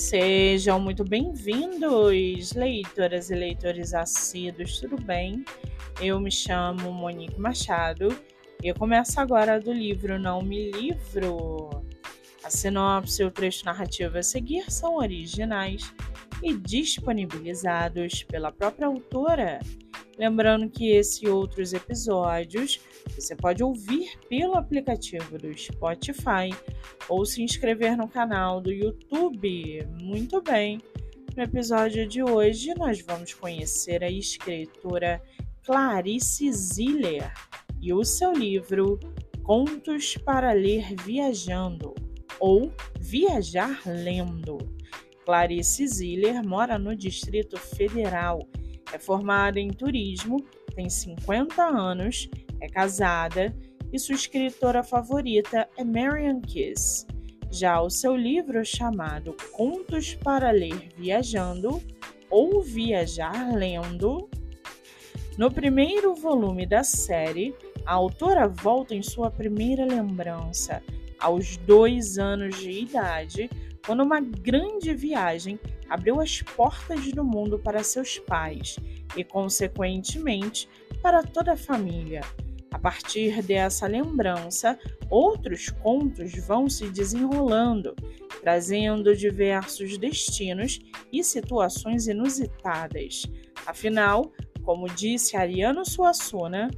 Sejam muito bem-vindos, leitoras e leitores assíduos, tudo bem? Eu me chamo Monique Machado e eu começo agora do livro Não Me Livro. A sinopse e o trecho narrativo a seguir são originais e disponibilizados pela própria autora. Lembrando que esse e outros episódios você pode ouvir pelo aplicativo do Spotify ou se inscrever no canal do YouTube. Muito bem! No episódio de hoje, nós vamos conhecer a escritora Clarice Ziller e o seu livro Contos para Ler Viajando ou Viajar Lendo. Clarice Ziller mora no Distrito Federal é formada em turismo, tem 50 anos, é casada e sua escritora favorita é Marian Kiss. Já o seu livro chamado Contos para Ler Viajando ou Viajar Lendo, no primeiro volume da série, a autora volta em sua primeira lembrança, aos dois anos de idade, quando uma grande viagem abriu as portas do mundo para seus pais e, consequentemente, para toda a família. A partir dessa lembrança, outros contos vão se desenrolando, trazendo diversos destinos e situações inusitadas. Afinal, como disse Ariano Suassuna,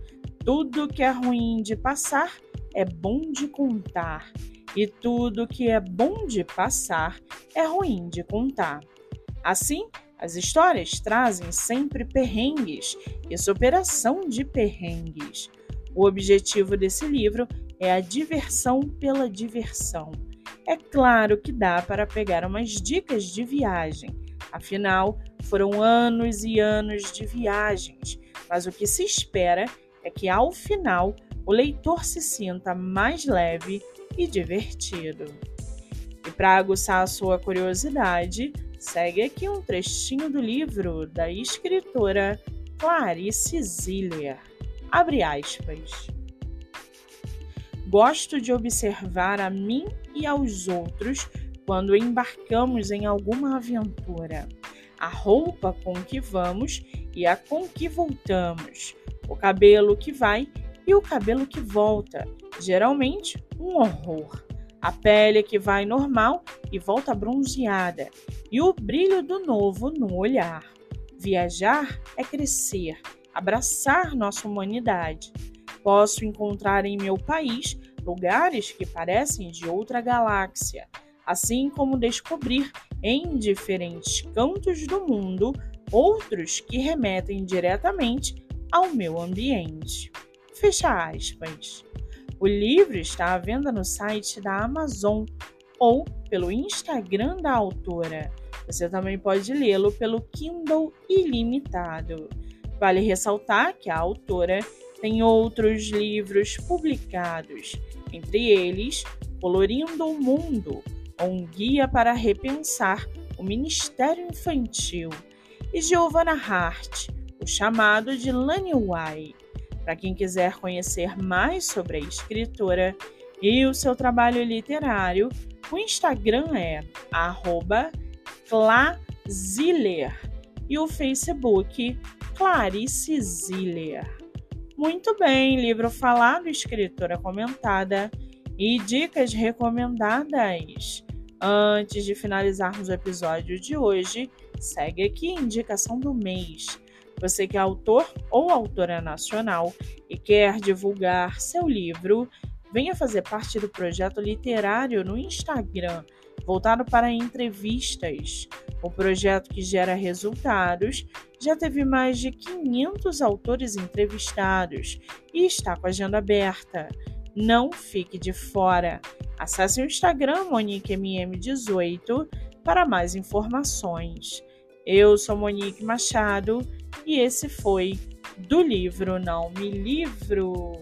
tudo que é ruim de passar é bom de contar e tudo que é bom de passar é ruim de contar. Assim, as histórias trazem sempre perrengues e superação de perrengues. O objetivo desse livro é a diversão pela diversão. É claro que dá para pegar umas dicas de viagem, afinal, foram anos e anos de viagens, mas o que se espera é que ao final o leitor se sinta mais leve e divertido. E para aguçar a sua curiosidade, segue aqui um trechinho do livro da escritora Clarice Ziller. Abre aspas. Gosto de observar a mim e aos outros quando embarcamos em alguma aventura. A roupa com que vamos e a com que voltamos. O cabelo que vai e o cabelo que volta, geralmente um horror. A pele que vai normal e volta bronzeada, e o brilho do novo no olhar. Viajar é crescer, abraçar nossa humanidade. Posso encontrar em meu país lugares que parecem de outra galáxia, assim como descobrir em diferentes cantos do mundo outros que remetem diretamente ao meu ambiente. Fecha aspas. O livro está à venda no site da Amazon ou pelo Instagram da autora. Você também pode lê-lo pelo Kindle Ilimitado. Vale ressaltar que a autora tem outros livros publicados, entre eles Colorindo o Mundo, um guia para repensar o Ministério Infantil, e Giovanna Hart, o chamado de Lani White. Para quem quiser conhecer mais sobre a escritora e o seu trabalho literário, o Instagram é @claziller e o Facebook Clarice Ziller. Muito bem, livro falado, escritora comentada e dicas recomendadas. Antes de finalizarmos o episódio de hoje, segue aqui a indicação do mês. Você que é autor ou autora nacional e quer divulgar seu livro, venha fazer parte do projeto literário no Instagram, voltado para entrevistas. O projeto que gera resultados já teve mais de 500 autores entrevistados e está com a agenda aberta. Não fique de fora. Acesse o Instagram MoniqueMM18 para mais informações. Eu sou Monique Machado e esse foi do livro Não Me Livro.